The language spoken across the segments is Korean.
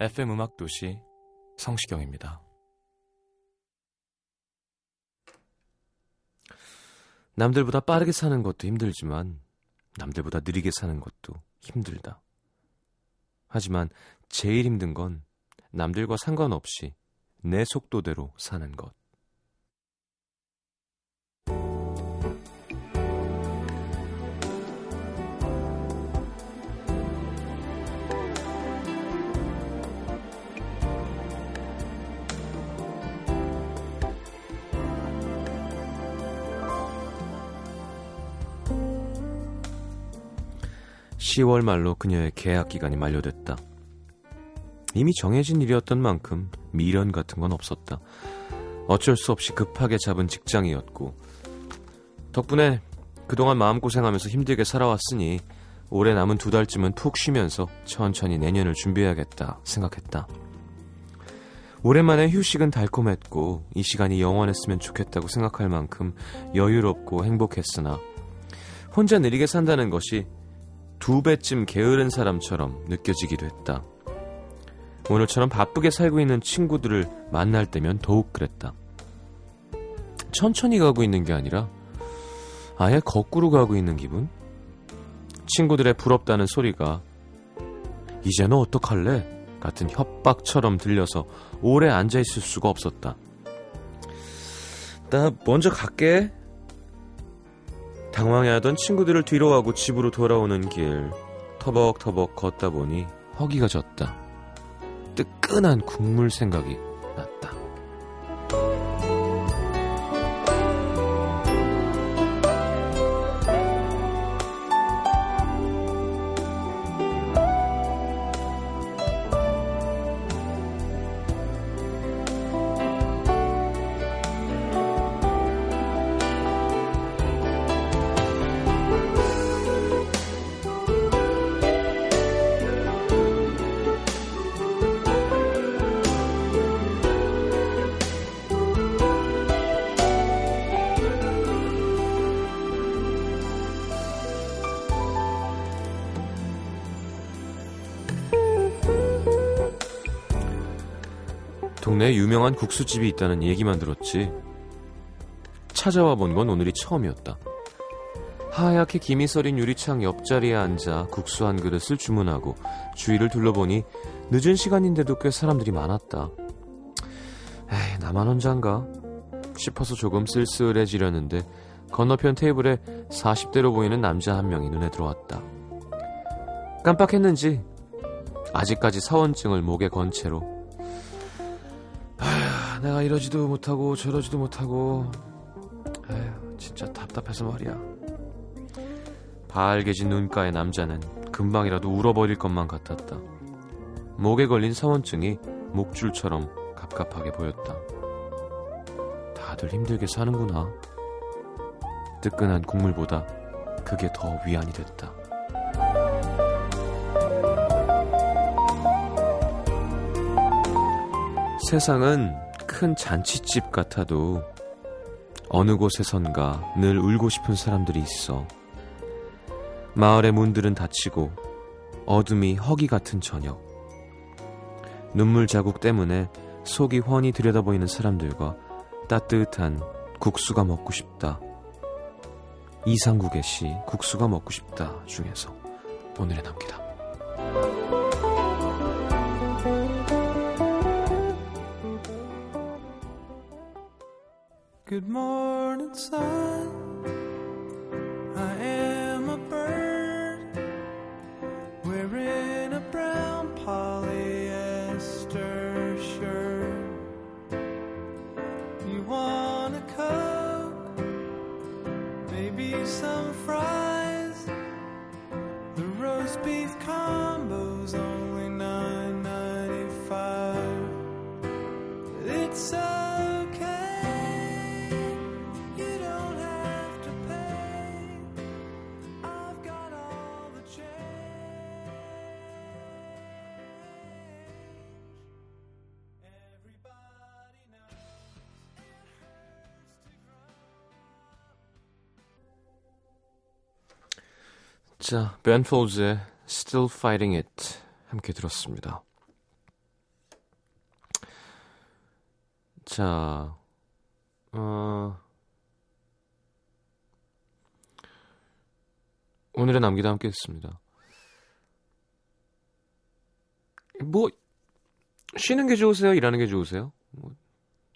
FM 음악 도시 성시경입니다. 남들보다 빠르게 사는 것도 힘들지만 남들보다 느리게 사는 것도 힘들다. 하지만 제일 힘든 건 남들과 상관없이 내 속도대로 사는 것. 10월 말로 그녀의 계약 기간이 만료됐다. 이미 정해진 일이었던 만큼 미련 같은 건 없었다. 어쩔 수 없이 급하게 잡은 직장이었고 덕분에 그동안 마음고생하면서 힘들게 살아왔으니 올해 남은 두 달쯤은 푹 쉬면서 천천히 내년을 준비해야겠다 생각했다. 오랜만에 휴식은 달콤했고 이 시간이 영원했으면 좋겠다고 생각할 만큼 여유롭고 행복했으나 혼자 느리게 산다는 것이 두 배쯤 게으른 사람처럼 느껴지기도 했다. 오늘처럼 바쁘게 살고 있는 친구들을 만날 때면 더욱 그랬다. 천천히 가고 있는 게 아니라 아예 거꾸로 가고 있는 기분? 친구들의 부럽다는 소리가 이제 너 어떡할래? 같은 협박처럼 들려서 오래 앉아있을 수가 없었다. 나 먼저 갈게. 당황해하던 친구들을 뒤로 하고 집으로 돌아오는 길 터벅터벅 걷다 보니 허기가 졌다. 뜨끈한 국물 생각이 동네에 유명한 국수집이 있다는 얘기만 들었지. 찾아와 본 건 오늘이 처음이었다. 하얗게 김이 서린 유리창 옆자리에 앉아 국수 한 그릇을 주문하고 주위를 둘러보니 늦은 시간인데도 꽤 사람들이 많았다. 에이, 나만 혼자인가? 싶어서 조금 쓸쓸해지려는데 건너편 테이블에 40대로 보이는 남자 한 명이 눈에 들어왔다. 깜빡했는지 아직까지 사원증을 목에 건 채로 아휴, 내가 이러지도 못하고 저러지도 못하고 에휴, 진짜 답답해서 말이야. 발개진 눈가의 남자는 금방이라도 울어버릴 것만 같았다. 목에 걸린 사원증이 목줄처럼 갑갑하게 보였다. 다들 힘들게 사는구나. 뜨끈한 국물보다 그게 더 위안이 됐다. 세상은 큰 잔치집 같아도 어느 곳에선가 늘 울고 싶은 사람들이 있어. 마을의 문들은 닫히고 어둠이 허기 같은 저녁. 눈물 자국 때문에 속이 훤히 들여다보이는 사람들과 따뜻한 국수가 먹고 싶다. 이상국의 시 국수가 먹고 싶다 중에서 오늘의 남기다. Good morning, sun. 자, 벤 폴즈의 Still Fighting It 함께 들었습니다. 자, 어, 오늘의 남기도 함께 했습니다. 뭐, 쉬는 게 좋으세요? 일하는 게 좋으세요? 뭐,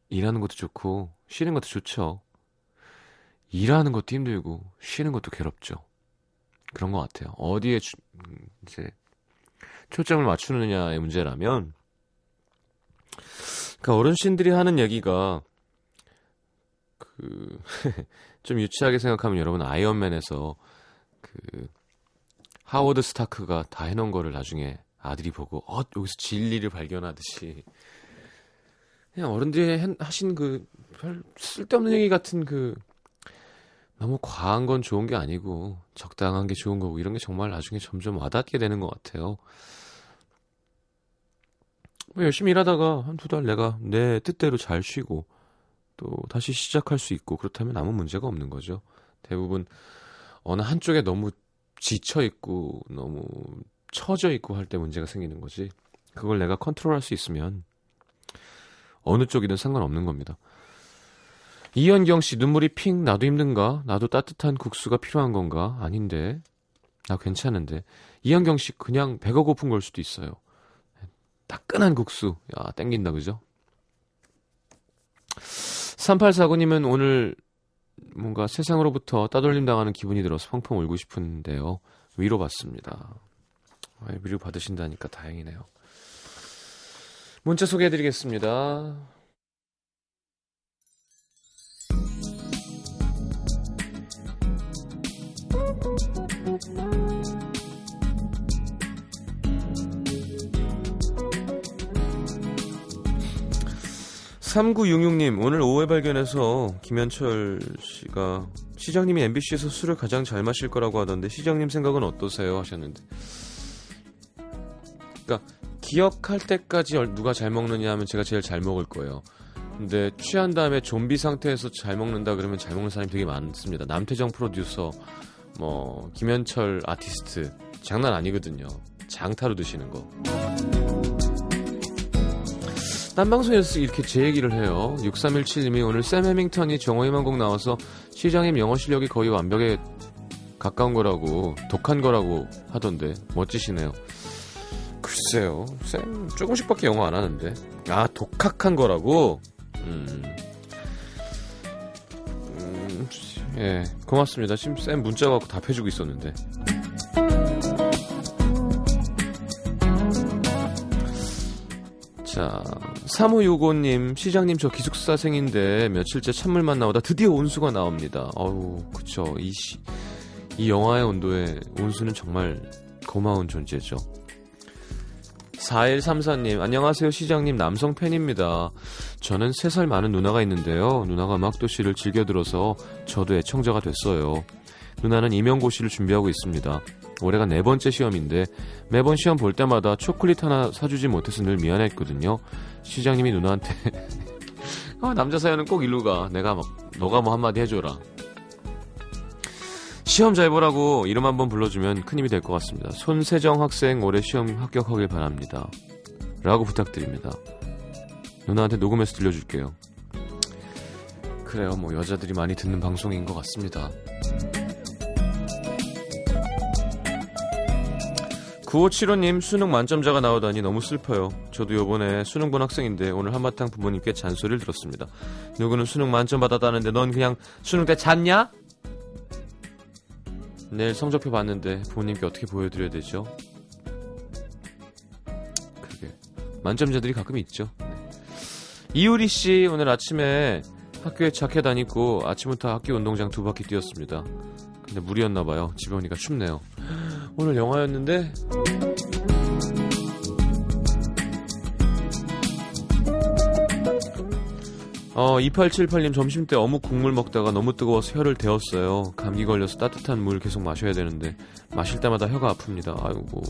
일하는 것도 좋고, 쉬는 것도 좋죠. 일하는 것도 힘들고, 쉬는 것도 괴롭죠. 그런 것 같아요. 어디에 주- 음, 이제 초점을 맞추느냐의 문제라면, 그러니까 어르신들이 하는 얘기가 그 좀 유치하게 생각하면 여러분 아이언맨에서 그 하워드 스타크가 다 해놓은 거를 나중에 아들이 보고 어 여기서 진리를 발견하듯이 그냥 어른들이 한- 하신 그별 쓸데없는 얘기 같은 그 너무 과한 건 좋은 게 아니고 적당한 게 좋은 거고 이런 게 정말 나중에 점점 와닿게 되는 것 같아요. 뭐 열심히 일하다가 한 두 달 내가 내 뜻대로 잘 쉬고 또 다시 시작할 수 있고 그렇다면 아무 문제가 없는 거죠. 대부분 어느 한쪽에 너무 지쳐 있고 너무 처져 있고 할 때 문제가 생기는 거지. 그걸 내가 컨트롤할 수 있으면 어느 쪽이든 상관없는 겁니다. 이현경 씨 눈물이 핑 나도 힘든가? 나도 따뜻한 국수가 필요한 건가? 아닌데. 나 괜찮은데. 이현경 씨 그냥 배가 고픈 걸 수도 있어요. 따끈한 국수. 야, 땡긴다 그죠? 3849님은 오늘 뭔가 세상으로부터 따돌림 당하는 기분이 들어서 펑펑 울고 싶은데요. 위로받습니다. 아, 위로 받으신다니까 다행이네요. 문자 소개해드리겠습니다. (3966님) 오늘 오후에 발견해서 김현철 씨가 시장님이 MBC에서 술을 가장 잘 마실 거라고 하던데 시장님 생각은 어떠세요? 하셨는데. 그러니까 기억할 때까지 얼- 누가 잘 먹느냐 하면 제가 제일 잘 먹을 거예요. 근데 취한 다음에 좀비 상태에서 잘 먹는다 그러면 잘 먹는 사람이 되게 많습니다. 남태정 프로듀서 뭐 김현철 아티스트 장난 아니거든요 장타로 드시는 거 딴 방송에서 이렇게 제 얘기를 해요. 6317님이 오늘 샘 해밍턴이 정호희만 곡 나와서 시장님 영어 실력이 거의 완벽에 가까운 거라고 독한 거라고 하던데 멋지시네요. 글쎄요, 샘 조금씩밖에 영어 안 하는데 아 독학한 거라고. 음, 음, 예 고맙습니다. 지금 샘 문자 갖고 답해주고 있었는데. 자, 3565님, 시장님 저 기숙사생인데 며칠째 찬물만 나오다 드디어 온수가 나옵니다. 어우, 그쵸. 이 시, 이 영화의 온도에 온수는 정말 고마운 존재죠. 4134님, 안녕하세요 시장님 남성 팬입니다. 저는 3살 많은 누나가 있는데요. 누나가 음악도시를 즐겨 들어서 저도 애청자가 됐어요. 누나는 임용고시를 준비하고 있습니다. 올해가 네 번째 시험인데 매번 시험 볼 때마다 초콜릿 하나 사주지 못해서 늘 미안했거든요. 시장님이 누나한테 아, 남자 사연은 꼭 일로 가. 내가 막 너가 뭐 한마디 해줘라. 시험 잘 보라고 이름 한번 불러주면 큰 힘이 될 것 같습니다. 손세정 학생 올해 시험 합격하길 바랍니다. 라고 부탁드립니다. 누나한테 녹음해서 들려줄게요. 그래요, 뭐 여자들이 많이 듣는 방송인 것 같습니다. 9575님 수능 만점자가 나오다니 너무 슬퍼요. 저도 요번에 수능 본 학생인데 오늘 한바탕 부모님께 잔소리를 들었습니다. 누구는 수능 만점 받았다는데 넌 그냥 수능 때 잤냐? 내일 성적표 봤는데 부모님께 어떻게 보여드려야 되죠? 그게 만점자들이 가끔 있죠. 네. 이유리 씨 오늘 아침에 학교에 자켓 안 입고 아침부터 학교 운동장 두 바퀴 뛰었습니다. 근데 물이었나 봐요. 집에 오니까 춥네요. 오늘 영화였는데 어, 2878님 점심 때 어묵 국물 먹다가 너무 뜨거워서 혀를 데웠어요. 감기 걸려서 따뜻한 물 계속 마셔야 되는데 마실 때마다 혀가 아픕니다. 아이고.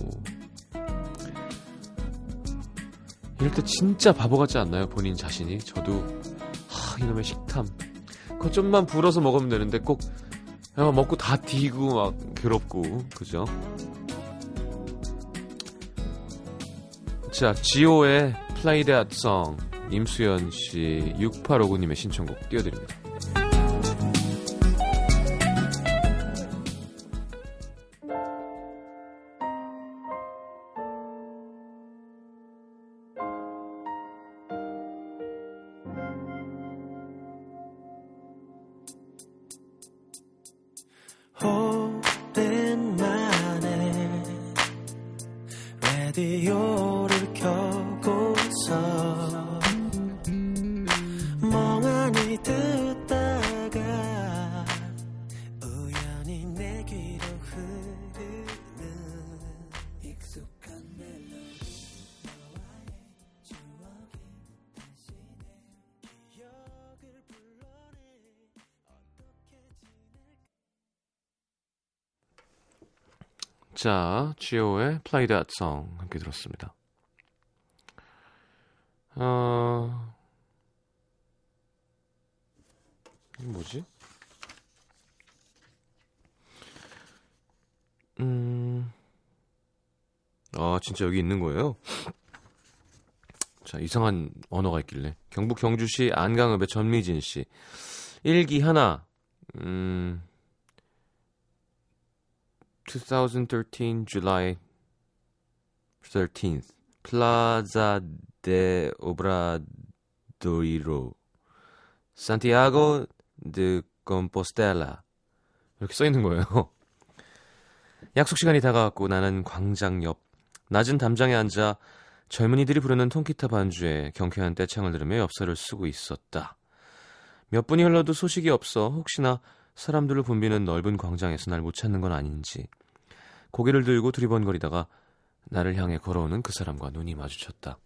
이럴 때 진짜 바보 같지 않나요? 본인 자신이. 저도 하, 이놈의 식탐. 그거 좀만 불어서 먹으면 되는데 꼭 먹고 다 디고 막 괴롭고 그죠? 자, 지오의 Play That Song 임수연 씨 6859님의 신청곡 띄워드립니다. 오랜만에 라디오 자, 지오의 Play That Song 함께 들었습니다. 어... 뭐지? 음... 아, 진짜 여기 있는 거예요? 자, 이상한 언어가 있길래. 경북 경주시 안강읍의 전미진 씨. 일기 하나. 음... 2013 July 13th Plaza de Obradoiro Santiago de Compostela 이렇게 써 있는 거예요. 약속 시간이 다가왔고 나는 광장 옆 낮은 담장에 앉아 젊은이들이 부르는 통기타 반주에 경쾌한 떼창을 들으며 엽서를 쓰고 있었다. 몇 분이 흘러도 소식이 없어 혹시나 사람들을 붐비는 넓은 광장에서 날 못 찾는 건 아닌지 고개를 들고 두리번거리다가 나를 향해 걸어오는 그 사람과 눈이 마주쳤다.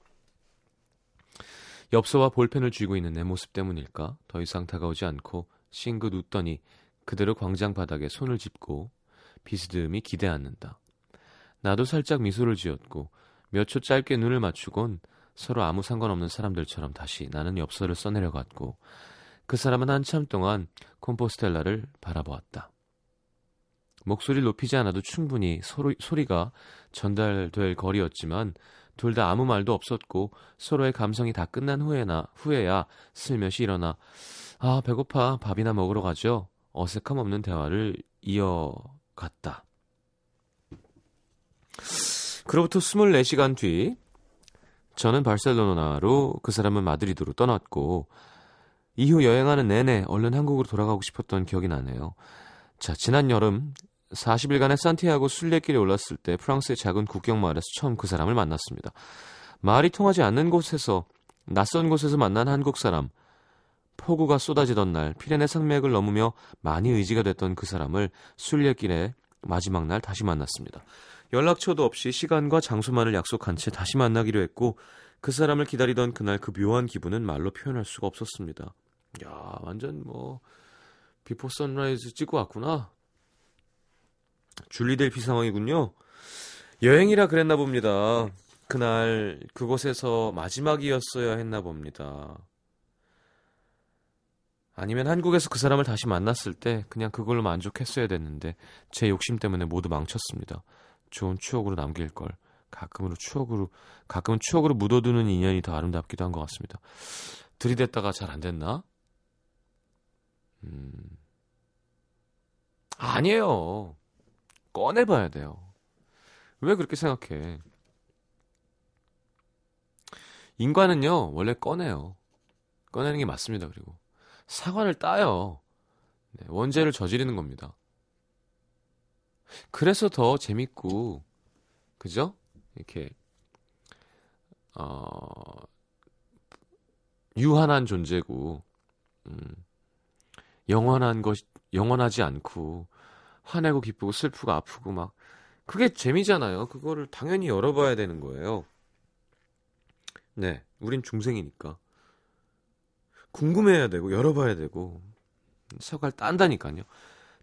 엽서와 볼펜을 쥐고 있는 내 모습 때문일까 더 이상 다가오지 않고 싱긋 웃더니 그대로 광장 바닥에 손을 짚고 비스듬히 기대 앉는다. 나도 살짝 미소를 지었고 몇 초 짧게 눈을 맞추곤 서로 아무 상관없는 사람들처럼 다시 나는 엽서를 써내려갔고 그 사람은 한참 동안 콤포스텔라를 바라보았다. 목소리를 높이지 않아도 충분히 소리, 소리가 전달될 거리였지만 둘 다 아무 말도 없었고 서로의 감성이 다 끝난 후에나 후에야 슬며시 일어나 아 배고파 밥이나 먹으러 가죠. 어색함 없는 대화를 이어갔다. 그로부터 24시간 뒤 저는 바르셀로나로 그 사람은 마드리드로 떠났고 이후 여행하는 내내 얼른 한국으로 돌아가고 싶었던 기억이 나네요. 자, 지난 여름 40일간의 산티아고 순례길에 올랐을 때 프랑스의 작은 국경 마을에서 처음 그 사람을 만났습니다. 말이 통하지 않는 곳에서 낯선 곳에서 만난 한국 사람 폭우가 쏟아지던 날 피레네 산맥을 넘으며 많이 의지가 됐던 그 사람을 순례길에 마지막 날 다시 만났습니다. 연락처도 없이 시간과 장소만을 약속한 채 다시 만나기로 했고 그 사람을 기다리던 그날 그 묘한 기분은 말로 표현할 수가 없었습니다. 야, 완전 뭐 Before Sunrise 찍고 왔구나. 줄리 델피 상황이군요. 여행이라 그랬나 봅니다. 그날 그곳에서 마지막이었어야 했나 봅니다. 아니면 한국에서 그 사람을 다시 만났을 때 그냥 그걸로 만족했어야 됐는데 제 욕심 때문에 모두 망쳤습니다. 좋은 추억으로 남길 걸. 가끔으로 추억으로 가끔은 추억으로 묻어두는 인연이 더 아름답기도 한 것 같습니다. 들이댔다가 잘 안 됐나? 음. 아니에요. 꺼내봐야 돼요. 왜 그렇게 생각해? 인간은요, 원래 꺼내요. 꺼내는 게 맞습니다, 그리고. 사과를 따요. 네, 원죄를 저지르는 겁니다. 그래서 더 재밌고, 그죠? 이렇게, 어, 유한한 존재고, 음, 영원한 것, 영원하지 않고, 화내고 기쁘고 슬프고 아프고 막, 그게 재미잖아요. 그거를 당연히 열어봐야 되는 거예요. 네, 우린 중생이니까. 궁금해야 되고, 열어봐야 되고, 색깔 딴다니까요.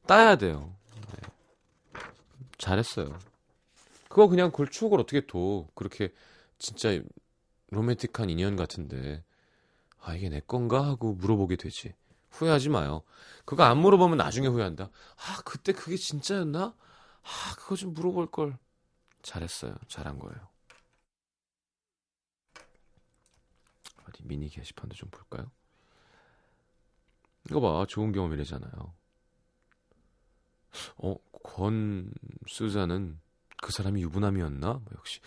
따야 돼요. 네. 잘했어요. 그거 그냥 그걸 추억을 어떻게 둬. 그렇게 진짜 로맨틱한 인연 같은데. 아, 이게 내 건가? 하고 물어보게 되지. 후회하지 마요. 그거 안 물어보면 나중에 후회한다. 아, 그때 그게 진짜였나? 아, 그거 좀 물어볼 걸. 잘했어요. 잘한 거예요. 어디 미니 게시판도 좀 볼까요? 이거 봐. 좋은 경험이래잖아요. 어, 권수자는 그 사람이 유부남이었나? 뭐 역시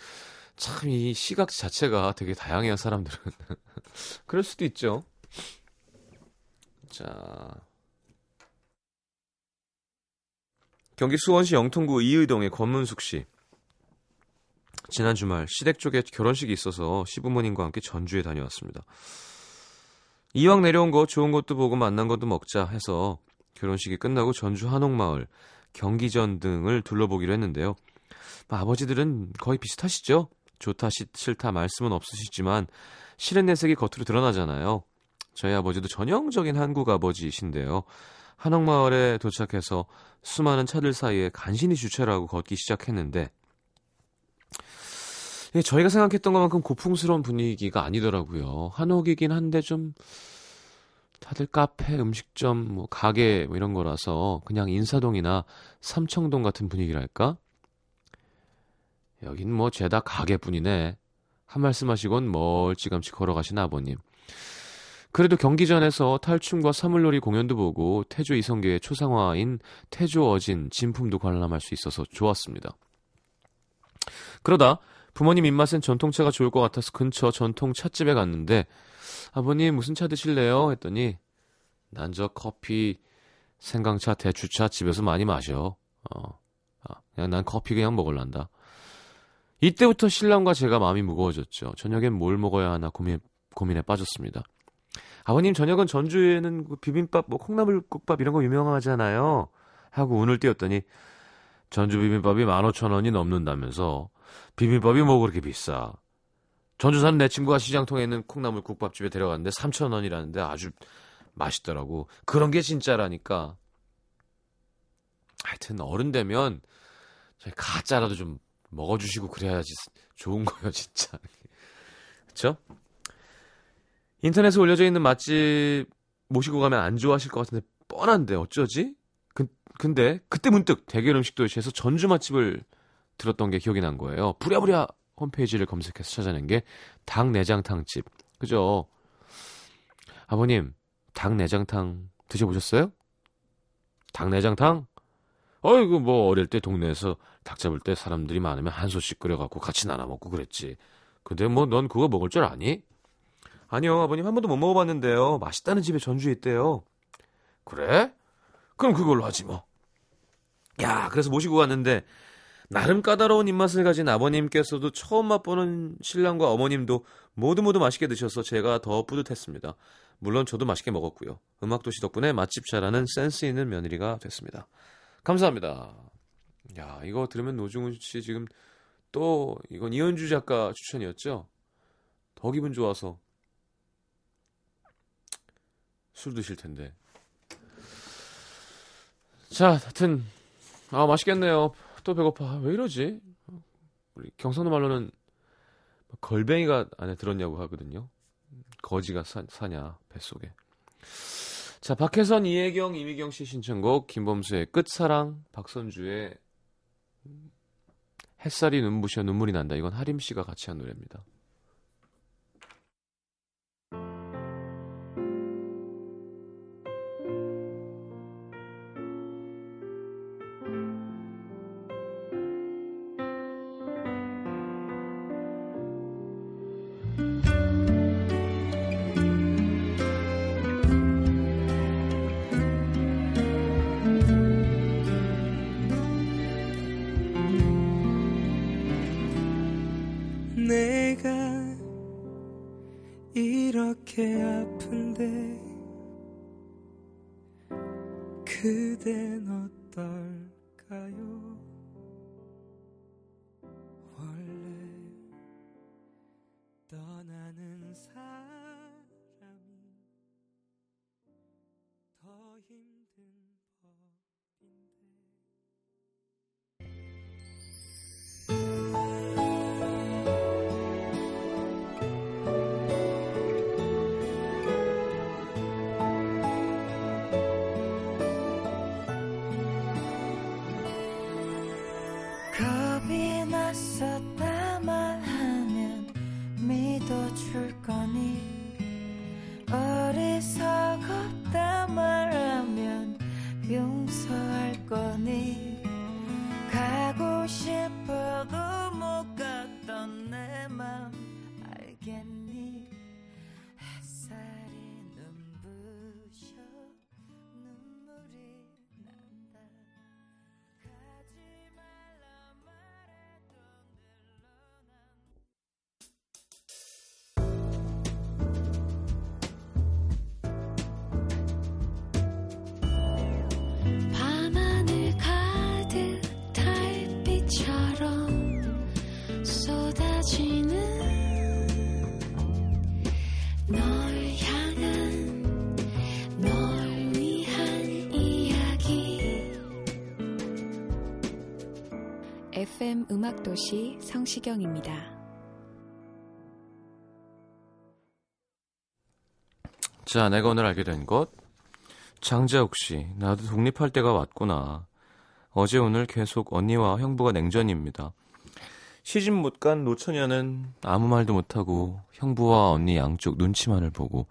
참 이 시각 자체가 되게 다양해요 사람들은 그럴 수도 있죠 자 경기 수원시 영통구 이의동의 권문숙 씨 지난 주말 시댁 쪽에 결혼식이 있어서 시부모님과 함께 전주에 다녀왔습니다 이왕 내려온 거 좋은 것도 보고 만난 것도 먹자 해서 결혼식이 끝나고 전주 한옥마을 경기전 등을 둘러보기로 했는데요 뭐 아버지들은 거의 비슷하시죠? 좋다 싫다 말씀은 없으시지만 실은 내색이 겉으로 드러나잖아요. 저희 아버지도 전형적인 한국 아버지이신데요. 한옥마을에 도착해서 수많은 차들 사이에 간신히 주차를 하고 걷기 시작했는데 저희가 생각했던 것만큼 고풍스러운 분위기가 아니더라고요. 한옥이긴 한데 좀 다들 카페, 음식점, 뭐 가게 뭐 이런 거라서 그냥 인사동이나 삼청동 같은 분위기랄까? 여긴 뭐 죄다 가게뿐이네. 한 말씀 하시곤 멀찌감치 걸어가신 아버님. 그래도 경기전에서 탈춤과 사물놀이 공연도 보고 태조 이성계의 초상화인 태조 어진 진품도 관람할 수 있어서 좋았습니다. 그러다 부모님 입맛엔 전통차가 좋을 것 같아서 근처 전통 찻집에 갔는데 아버님 무슨 차 드실래요? 했더니 난 저 커피 생강차 대추차 집에서 많이 마셔. 어, 아, 그냥 난 커피 그냥 먹을란다. 이때부터 신랑과 제가 마음이 무거워졌죠. 저녁엔 뭘 먹어야 하나 고민, 고민에 빠졌습니다. 아버님 저녁은 전주에는 그 비빔밥, 뭐 콩나물국밥 이런 거 유명하잖아요. 하고 운을 띄웠더니 전주 비빔밥이 15,000원이 넘는다면서 비빔밥이 뭐 그렇게 비싸. 전주 사는 내 친구가 시장통에 있는 콩나물 국밥집에 데려갔는데 3,000원이라는데 아주 맛있더라고. 그런 게 진짜라니까. 하여튼 어른 되면 가짜라도 좀 먹어주시고 그래야지 좋은 거예요, 진짜. 그쵸? 인터넷에 올려져 있는 맛집 모시고 가면 안 좋아하실 것 같은데 뻔한데 어쩌지? 그, 근데 그때 문득 대결 음식 도시에서 전주 맛집을 들었던 게 기억이 난 거예요. 부랴부랴 홈페이지를 검색해서 찾아낸 게 닭 내장탕집. 그죠? 아버님, 닭 내장탕 드셔보셨어요? 닭 내장탕? 어이구 뭐 어릴 때 동네에서 닭 잡을 때 사람들이 많으면 한 소씩 끓여갖고 같이 나눠 먹고 그랬지. 근데 뭐 넌 그거 먹을 줄 아니? 아니요 아버님 한 번도 못 먹어봤는데요. 맛있다는 집에 전주에 있대요. 그래? 그럼 그걸로 하지 뭐. 야 그래서 모시고 갔는데 나름 까다로운 입맛을 가진 아버님께서도 처음 맛보는 신랑과 어머님도 모두 모두 맛있게 드셔서 제가 더 뿌듯했습니다. 물론 저도 맛있게 먹었고요. 음악도시 덕분에 맛집 잘하는 센스 있는 며느리가 됐습니다. 감사합니다. 야, 이거 들으면 노중훈 씨 지금 또 이건 이현주 작가 추천이었죠? 더 기분 좋아서 술 드실 텐데. 자, 하여튼 아 맛있겠네요. 또 배고파. 왜 이러지? 우리 경상도 말로는 걸뱅이가 안에 들었냐고 하거든요. 거지가 사, 사냐 뱃속에. 자, 박혜선, 이혜경, 이미경 씨 신청곡, 김범수의 끝사랑, 박선주의 햇살이 눈부셔 눈물이 난다. 이건 하림 씨가 같이 한 노래입니다. 힘든 법인데 FM 음악도시 성시경입니다. 자, 내가 오늘 알게 된 것. 장재욱 씨, 나도 독립할 때가 왔구나. 어제 오늘 계속 언니와 형부가 냉전입니다. 시집 못 간 노처녀는 아무 말도 못하고 형부와 언니 양쪽 눈치만을 보고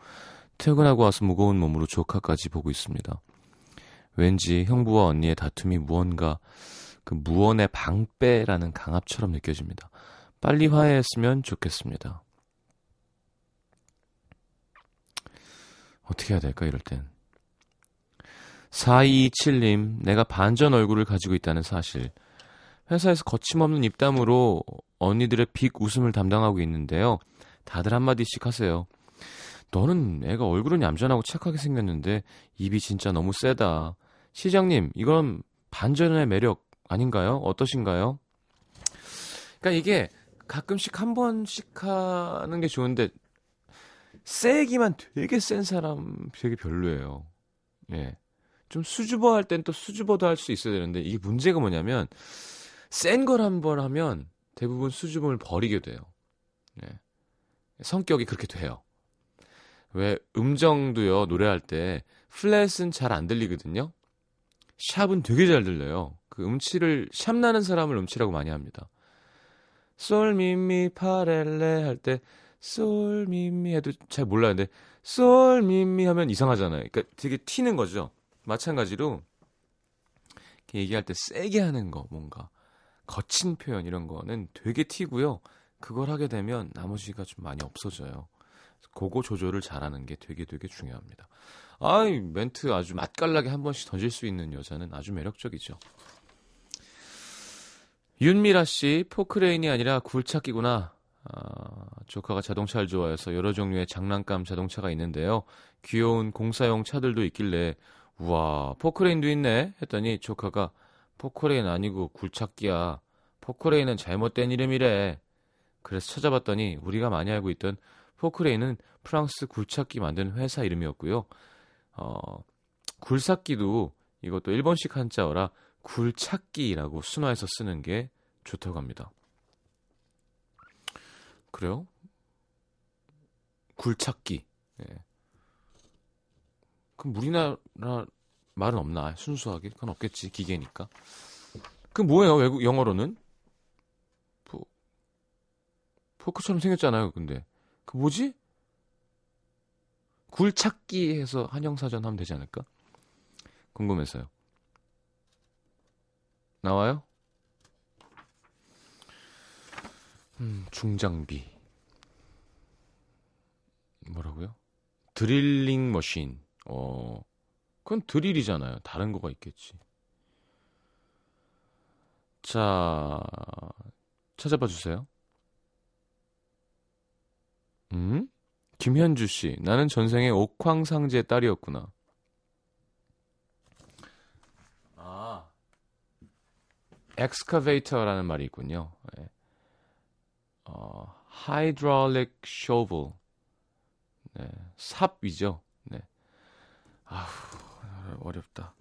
퇴근하고 와서 무거운 몸으로 조카까지 보고 있습니다. 왠지 형부와 언니의 다툼이 무언가 그 무언의 방패라는 강압처럼 느껴집니다. 빨리 화해했으면 좋겠습니다. 어떻게 해야 될까, 이럴 땐. 4227님, 내가 반전 얼굴을 가지고 있다는 사실. 회사에서 거침없는 입담으로 언니들의 빅 웃음을 담당하고 있는데요. 다들 한마디씩 하세요. 너는 애가 얼굴은 얌전하고 착하게 생겼는데 입이 진짜 너무 세다. 시장님, 이건 반전의 매력 아닌가요? 어떠신가요? 그러니까 이게 가끔씩 한 번씩 하는 게 좋은데 세기만 되게 센 사람 되게 별로예요. 예. 좀 수줍어 할 땐 또 수줍어도 할 수 있어야 되는데 이게 문제가 뭐냐면 센 걸 한 번 하면 대부분 수줍음을 버리게 돼요. 예. 성격이 그렇게 돼요. 왜 음정도요 노래할 때 플랫은 잘 안 들리거든요. 샵은 되게 잘 들려요. 그 음치를 샵 나는 사람을 음치라고 많이 합니다. 솔미미 파렐레 할 때 솔미미 해도 잘 몰라는데 솔미미 하면 이상하잖아요. 그러니까 되게 튀는 거죠. 마찬가지로 이렇게 얘기할 때 세게 하는 거 뭔가 거친 표현 이런 거는 되게 튀고요. 그걸 하게 되면 나머지가 좀 많이 없어져요. 그거 조절을 잘하는 게 되게 되게 중요합니다. 아이 멘트 아주 맛깔나게 한 번씩 던질 수 있는 여자는 아주 매력적이죠. 윤미라 씨 포크레인이 아니라 굴착기구나. 아, 조카가 자동차를 좋아해서 여러 종류의 장난감 자동차가 있는데요. 귀여운 공사용 차들도 있길래 우와 포크레인도 있네 했더니 조카가 포크레인 아니고 굴착기야. 포크레인은 잘못된 이름이래. 그래서 찾아봤더니 우리가 많이 알고 있던 포크레인은 프랑스 굴착기 만드는 회사 이름이었고요. 어, 굴삭기도 이것도 일본식 한자어라 굴착기라고 순화해서 쓰는 게 좋다고 합니다. 그래요? 굴착기. 예. 그럼 우리나라 말은 없나? 순수하게? 그건 없겠지. 기계니까. 그 뭐예요? 외국 영어로는? 포, 포크처럼 생겼잖아요. 근데 그 뭐지? 굴착기 해서 한영사전 하면 되지 않을까? 궁금해서요. 나와요? 음, 중장비. 뭐라고요? 드릴링 머신. 어, 그건 드릴이잖아요. 다른 거가 있겠지. 자, 찾아봐 주세요. 음? 김현주 씨, 나는 전생에 옥황상제 딸이었구나. 아, excavator라는 말이 있군요. 네. 어, hydraulic shovel. 네, 삽이죠. 네. 아우, 어렵다.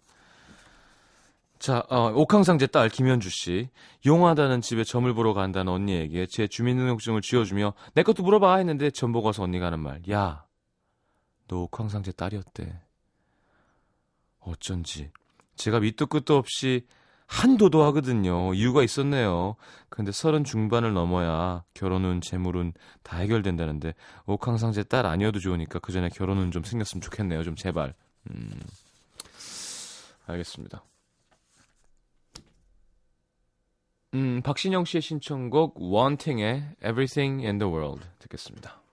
자, 어, 옥황상제 딸 김현주 씨. 용하다는 집에 점을 보러 간다는 언니에게 제 주민등록증을 쥐어주며 내 것도 물어봐 했는데 점 보고 와서 언니가 하는 말. 야, 너 옥황상제 딸이었대. 어쩐지. 제가 밑도 끝도 없이 한도도 하거든요. 이유가 있었네요. 근데 서른 중반을 넘어야 결혼은 재물은 다 해결된다는데 옥황상제 딸 아니어도 좋으니까 그 전에 결혼은 좀 생겼으면 좋겠네요. 좀 제발. 음. 알겠습니다. 음, 박신영 씨의 신청곡 원팅의 Everything in the World 듣겠습니다.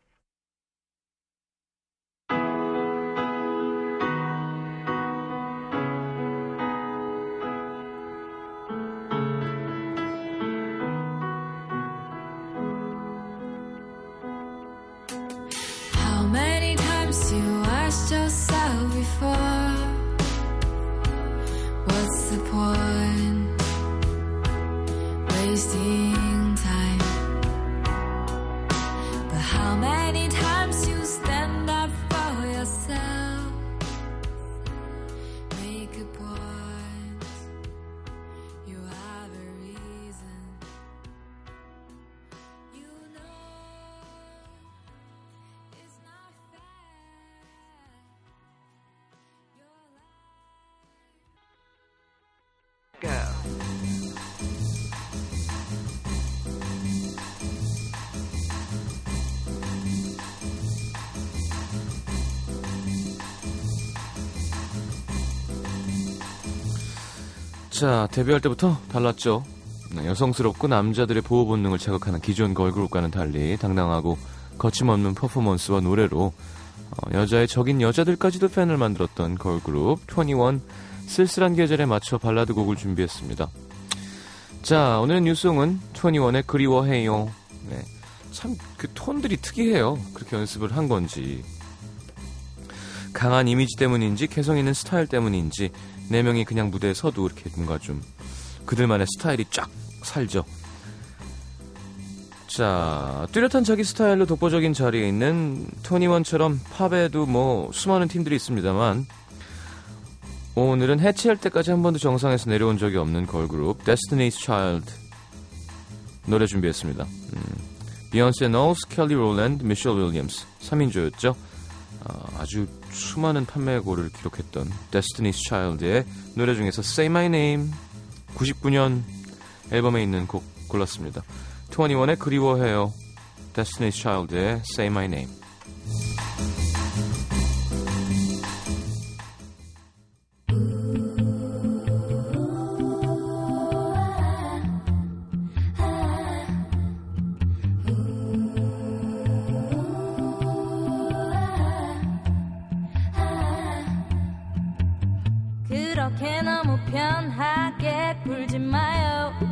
자, 데뷔할 때부터 달랐죠. 네, 여성스럽고 남자들의 보호 본능을 자극하는 기존 걸그룹과는 달리 당당하고 거침없는 퍼포먼스와 노래로 어, 여자의 적인 여자들까지도 팬을 만들었던 걸그룹 21 쓸쓸한 계절에 맞춰 발라드 곡을 준비했습니다. 자, 오늘 뉴송은 21의 그리워해요. 네, 참 그 톤들이 특이해요. 그렇게 연습을 한 건지. 강한 이미지 때문인지 개성 있는 스타일 때문인지 네 명이 그냥 무대에 서도 이렇게 뭔가 좀 그들만의 스타일이 쫙 살죠. 자, 뚜렷한 자기 스타일로 독보적인 자리에 있는 투애니원처럼 팝에도 뭐 수많은 팀들이 있습니다만 오늘은 해체할 때까지 한 번도 정상에서 내려온 적이 없는 걸그룹 Destiny's Child 노래 준비했습니다. 음, 비욘세 놀스, 켈리 롤랜드, 미셸 윌리엄스 3인조였죠. 어, 아주 수많은 판매고를 기록했던 Destiny's Child의 노래 중에서 Say My Name 99년 앨범에 있는 곡 골랐습니다. 21의 그리워해요 Destiny's Child의 Say My Name 그렇게 너무 편하게 굴지 마요.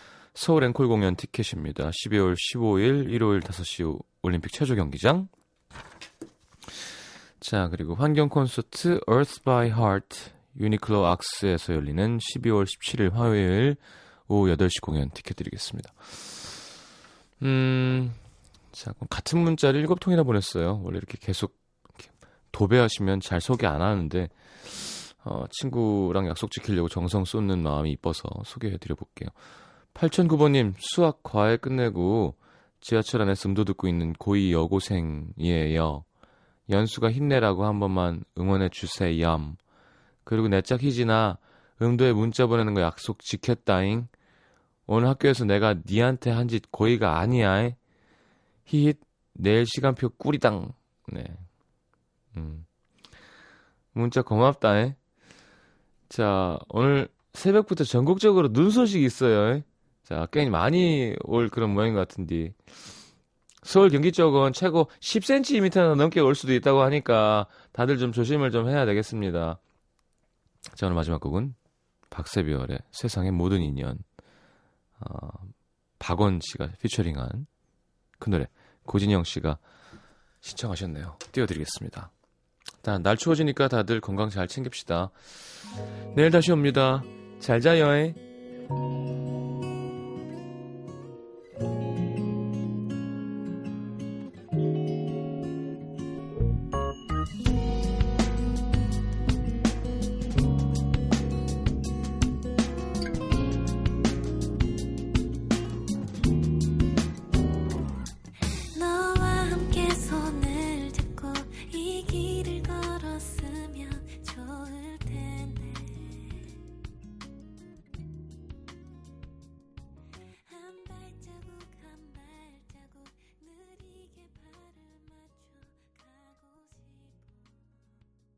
서울 앵콜 공연 티켓입니다. 12월 15일 일요일 5시 올림픽 체조 경기장. 자, 그리고 환경 콘서트 Earth by Heart 유니클로 악스에서 열리는 12월 17일 화요일 오후 8시 공연 티켓 드리겠습니다. 음, 자, 그럼 같은 문자를 7통이나 보냈어요. 원래 이렇게 계속 도배하시면 잘 소개 안 하는데, 어, 친구랑 약속 지키려고 정성 쏟는 마음이 이뻐서 소개해 드려 볼게요. 8009번님, 수학 과외 끝내고 지하철 안에서 음도 듣고 있는 고2 여고생이에요. 연수가 힘내라고 한 번만 응원해 주세요. 그리고 내짝 희진아, 음도에 문자 보내는 거 약속 지켰다잉. 오늘 학교에서 내가 니한테 한 짓 고의가 아니야. 히힛, 내일 시간표 꿀이당. 네. 음. 문자 고맙다. 자, 오늘 새벽부터 전국적으로 눈 소식이 있어요. 자, 꽤 많이 올 그런 모양인 것 같은데. 서울 경기 쪽은 최고 10cm나 넘게 올 수도 있다고 하니까 다들 좀 조심을 좀 해야 되겠습니다. 자, 오늘 마지막 곡은 박세비얼의 세상의 모든 인연. 어, 박원 씨가 피처링한 그 노래 고진영 씨가 신청하셨네요. 띄워드리겠습니다. 일단 날 추워지니까 다들 건강 잘 챙깁시다. 내일 다시 옵니다. 잘 자요.